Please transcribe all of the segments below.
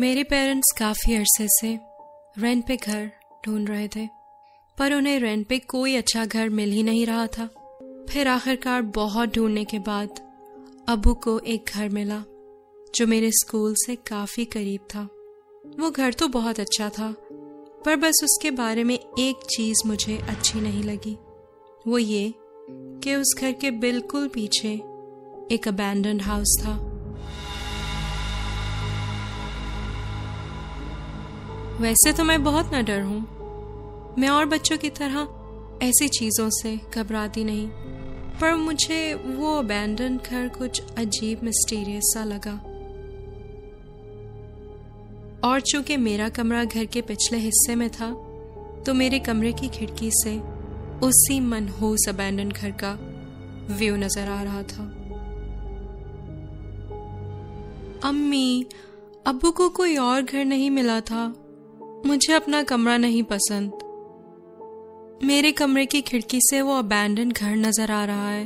मेरे पेरेंट्स काफ़ी अरसे से रेंट पे घर ढूंढ रहे थे, पर उन्हें रेंट पे कोई अच्छा घर मिल ही नहीं रहा था। फिर आखिरकार बहुत ढूँढने के बाद अबू को एक घर मिला, जो मेरे स्कूल से काफ़ी करीब था। वो घर तो बहुत अच्छा था, पर बस उसके बारे में एक चीज़ मुझे अच्छी नहीं लगी। वो ये कि उस घर के बिल्कुल पीछे एक अबैंडन हाउस था। वैसे तो मैं बहुत न डर हूँ। मैं और बच्चों की तरह ऐसी चीज़ों से घबराती नहीं, पर मुझे वो अबैंडन घर कुछ अजीब मिस्टीरियस सा लगा। और चूँकि मेरा कमरा घर के पिछले हिस्से में था तो मेरे कमरे की खिड़की से उसी मनहूस अबैंडन घर का व्यू नज़र आ रहा था। अम्मी, अबू को कोई और घर नहीं मिला था। मुझे अपना कमरा नहीं पसंद। मेरे कमरे की खिड़की से वो अबैंडन घर नज़र आ रहा है।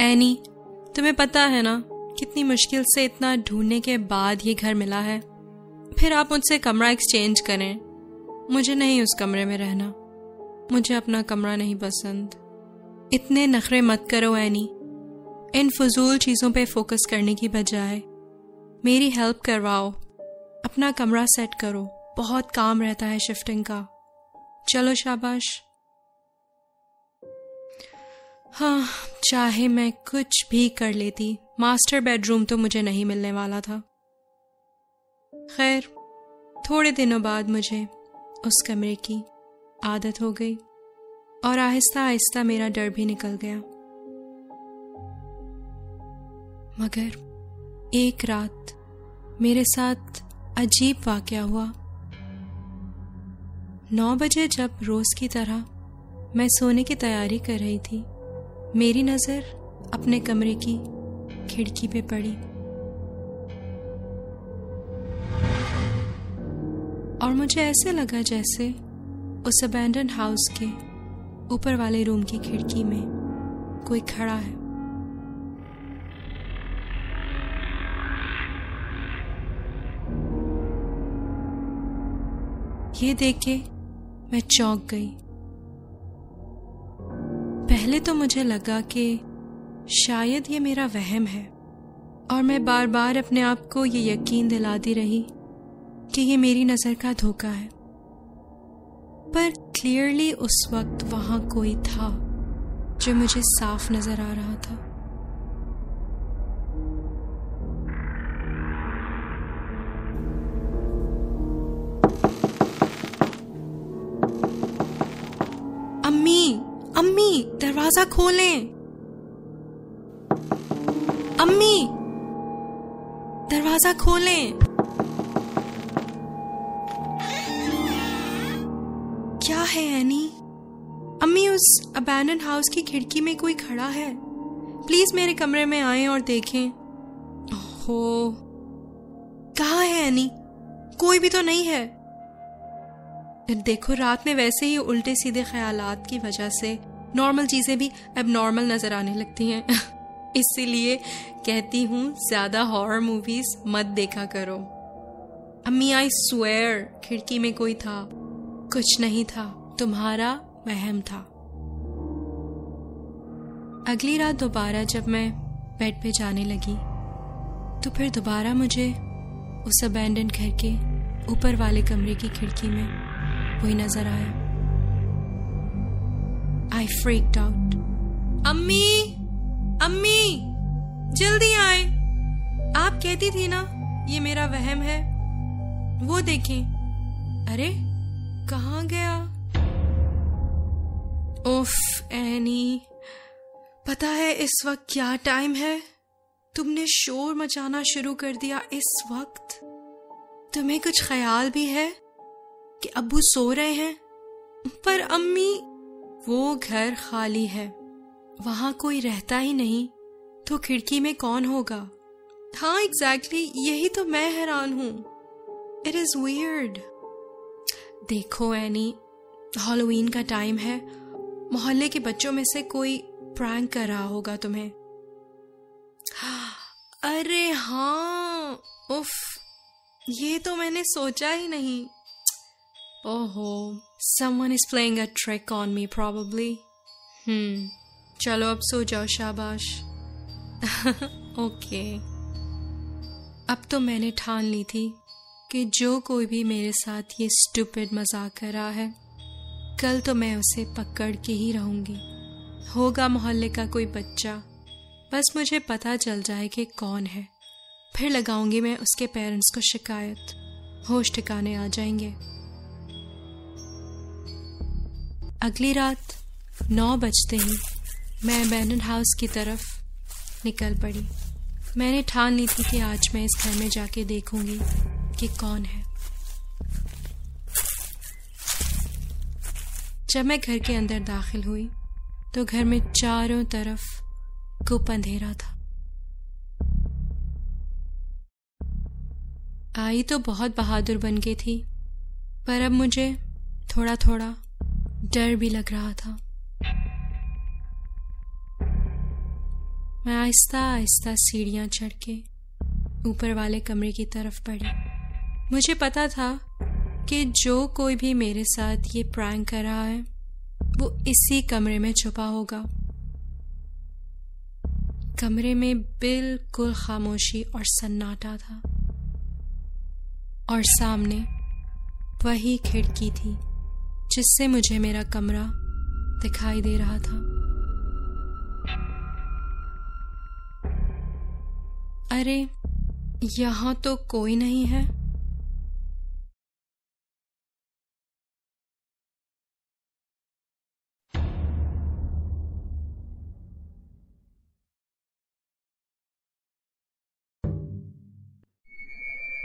एनी तुम्हें पता है ना, कितनी मुश्किल से इतना ढूँढने के बाद ये घर मिला है। फिर आप मुझसे कमरा एक्सचेंज करें। मुझे नहीं उस कमरे में रहना। मुझे अपना कमरा नहीं पसंद। इतने नखरे मत करो एनी इन फजूल चीज़ों पे फोकस करने की बजाय। मेरी हेल्प करवाओ। अपना कमरा सेट करो। बहुत काम रहता है शिफ्टिंग का। चलो शाबाश। हाँ चाहे मैं कुछ भी कर लेती, मास्टर बेडरूम तो मुझे नहीं मिलने वाला था। खैर, थोड़े दिनों बाद मुझे उस कमरे की आदत हो गई और आहिस्ता आहिस्ता मेरा डर भी निकल गया। मगर एक रात मेरे साथ अजीब वाक्य हुआ। नौ बजे जब रोज की तरह मैं सोने की तैयारी कर रही थी, मेरी नज़र अपने कमरे की खिड़की पे पड़ी। और मुझे ऐसे लगा जैसे उस अबैंडन हाउस के ऊपर वाले रूम की खिड़की में कोई खड़ा है। ये देख के मैं चौंक गई। पहले तो मुझे लगा कि शायद ये मेरा वहम है, और मैं बार बार अपने आप को ये यकीन दिलाती रही कि ये मेरी नज़र का धोखा है। पर क्लियरली उस वक्त वहाँ कोई था जो मुझे साफ़ नज़र आ रहा था। दरवाज़ा खोलें। अम्मी, दरवाज़ा खोलें। क्या है, एनी? अम्मी, उस अबैंडन हाउस की खिड़की में कोई खड़ा है? प्लीज़ मेरे कमरे में आए और देखें। हो कहा है, एनी? कोई भी तो नहीं है। देखो, रात में वैसे ही उल्टे सीधे ख्यालात की वजह से नॉर्मल चीज़ें भी अब नॉर्मल नज़र आने लगती हैं। इसीलिए कहती हूँ, ज़्यादा हॉरर मूवीज़ मत देखा करो। अम्मी आई स्वेयर खिड़की में कोई था, कुछ नहीं था, तुम्हारा वहम था। अगली रात दोबारा जब मैं बेड पे जाने लगी तो फिर दोबारा मुझे उस अबैंडन घर के ऊपर वाले कमरे की खिड़की में वही नज़र आया। आई फ्रीक्ड आउट अम्मी अम्मी जल्दी आए। आप कहती थी ना ये मेरा वहम है। वो देखें। अरे कहा गया? उफ एनी पता है इस वक्त क्या टाइम है? तुमने शोर मचाना शुरू कर दिया इस वक्त। तुम्हें कुछ ख्याल भी है कि अब्बू सो रहे हैं? पर अम्मी वो घर खाली है। वहाँ कोई रहता ही नहीं तो खिड़की में कौन होगा? हाँ एग्जैक्टली exactly, यही तो मैं हैरान हूँ। इट इज़ वियर्ड देखो एनी हॉलोवीन का टाइम है। मोहल्ले के बच्चों में से कोई प्रैंक कर रहा होगा तुम्हें। अरे हाँ उफ ये तो मैंने सोचा ही नहीं। ओहो someone is playing a trick on me probably hmm चलो अब सो जाओ, शाबाश। ओके अब तो मैंने ठान ली थी कि जो कोई भी मेरे साथ ये स्टूपिड मज़ाक कर रहा है, कल तो मैं उसे पकड़ के ही रहूँगी। होगा मोहल्ले का कोई बच्चा। बस मुझे पता चल जाए कि कौन है। फिर लगाऊँगी मैं उसके पेरेंट्स को शिकायत। होश ठिकाने आ जाएँगे। अगली रात नौ बजते ही मैं अबैंडन हाउस की तरफ़ निकल पड़ी। मैंने ठान ली थी कि आज मैं इस घर में जाके देखूँगी कि कौन है। जब मैं घर के अंदर दाखिल हुई तो घर में चारों तरफ़ गुप अंधेरा था। आई तो बहुत बहादुर बन गई थी, पर अब मुझे थोड़ा थोड़ा डर भी लग रहा था। मैं आहिस्ता आहिस्ता सीढ़ियाँ चढ़ के ऊपर वाले कमरे की तरफ़ बढ़ी। मुझे पता था कि जो कोई भी मेरे साथ ये प्रैंक कर रहा है, वो इसी कमरे में छुपा होगा। कमरे में बिल्कुल खामोशी और सन्नाटा था। और सामने वही खिड़की थी। जिससे मुझे मेरा कमरा दिखाई दे रहा था। अरे, यहाँ तो कोई नहीं है।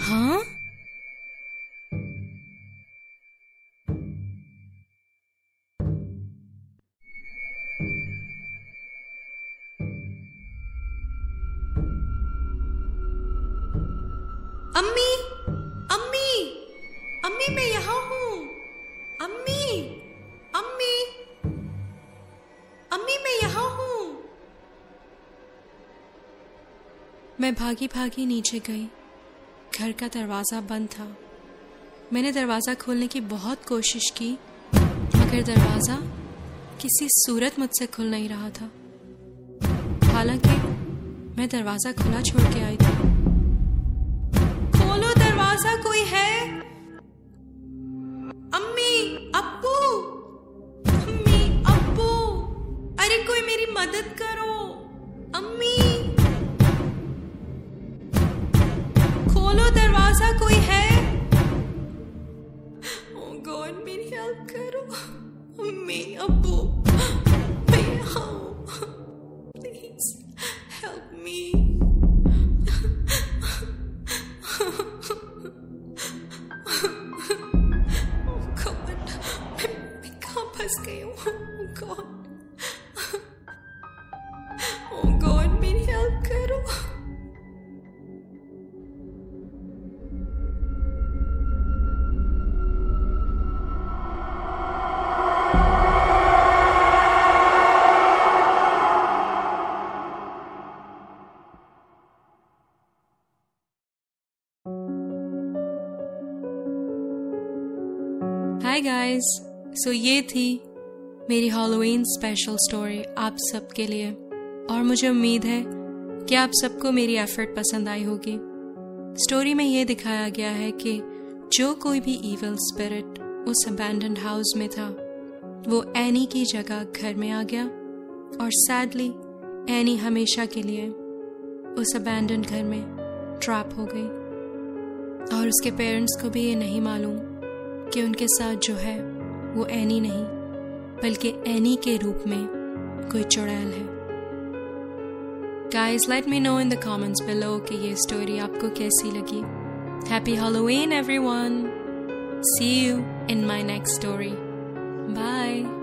हाँ? अम्मी अम्मी अम्मी मैं यहाँ हूँ। मैं भागी भागी नीचे गई। घर का दरवाज़ा बंद था। मैंने दरवाज़ा खोलने की बहुत कोशिश की मगर दरवाज़ा किसी सूरत मुझसे खुल नहीं रहा था। हालाँकि मैं दरवाज़ा खुला छोड़ के आई थी। खोलो दरवाज़ा कोई है? मदद करो, अम्मी। खोलो दरवाज़ा, कोई है? ओ गॉड मेरी हेल्प करो। अम्मी अब्बू मैं यहाँ प्लीज़ मैं कहाँ गाइस सो ये थी मेरी हॉलोवीन स्पेशल स्टोरी आप सबके लिए। और मुझे उम्मीद है कि आप सबको मेरी एफर्ट पसंद आई होगी। स्टोरी में ये दिखाया गया है कि जो कोई भी इवल स्पिरिट उस अबैंडन हाउस में था, वो एनी की जगह घर में आ गया और सैडली एनी हमेशा के लिए उस अबैंडन घर में ट्रैप हो गई। और उसके पेरेंट्स को भी ये नहीं मालूम कि उनके साथ जो है वो एनी नहीं बल्कि एनी के रूप में कोई चुड़ैल है। Guys, let me know in the comments below कि ये स्टोरी आपको कैसी लगी। Happy Halloween everyone see you in my next story bye